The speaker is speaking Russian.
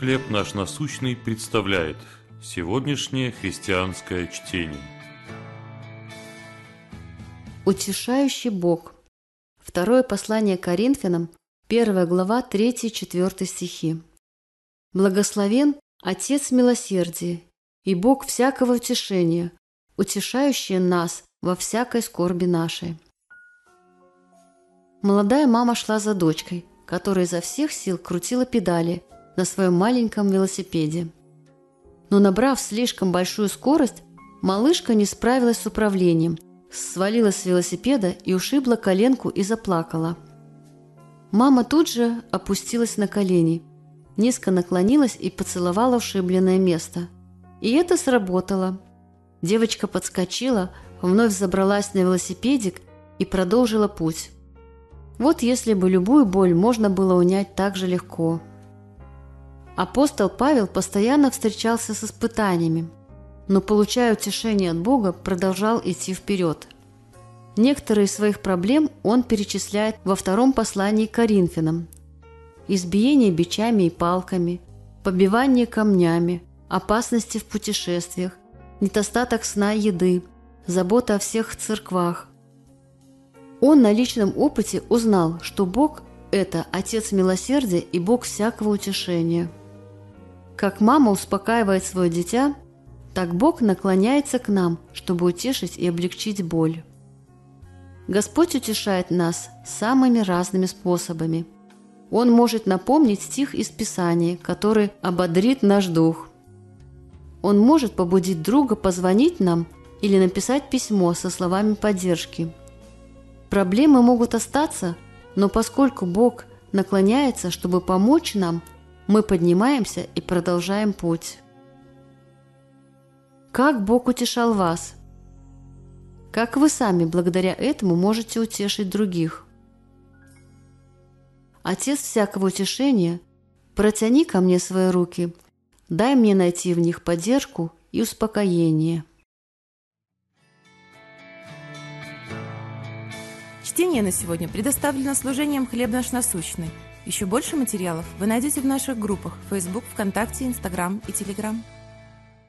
«Хлеб наш насущный» представляет сегодняшнее христианское чтение. Утешающий Бог. Второе послание Коринфянам, первая глава, 3-4 стихи. Благословен Отец милосердия и Бог всякого утешения, утешающий нас во всякой скорби нашей. Молодая мама шла за дочкой, которая изо всех сил крутила педали на своем маленьком велосипеде. Но набрав слишком большую скорость, малышка не справилась с управлением, свалилась с велосипеда и ушибла коленку и заплакала. Мама тут же опустилась на колени, низко наклонилась и поцеловала ушибленное место. И это сработало. Девочка подскочила, вновь забралась на велосипедик и продолжила путь. Вот если бы любую боль можно было унять так же легко. Апостол Павел постоянно встречался с испытаниями, но, получая утешение от Бога, продолжал идти вперед. Некоторые из своих проблем он перечисляет во втором послании к Коринфянам. Избиение бичами и палками, побивание камнями, опасности в путешествиях, недостаток сна и еды, забота о всех церквах, он на личном опыте узнал, что Бог – это Отец милосердия и Бог всякого утешения. Как мама успокаивает свое дитя, так Бог наклоняется к нам, чтобы утешить и облегчить боль. Господь утешает нас самыми разными способами. Он может напомнить стих из Писания, который ободрит наш дух. Он может побудить друга позвонить нам или написать письмо со словами поддержки – Проблемы могут остаться, но поскольку Бог наклоняется, чтобы помочь нам, мы поднимаемся и продолжаем путь. Как Бог утешал вас? Как вы сами благодаря этому можете утешить других? Отец всякого утешения, протяни ко мне свои руки, дай мне найти в них поддержку и успокоение. Чтение на сегодня предоставлено служением «Хлеб наш насущный». Еще больше материалов вы найдете в наших группах Facebook, ВКонтакте, Инстаграм и Телеграм.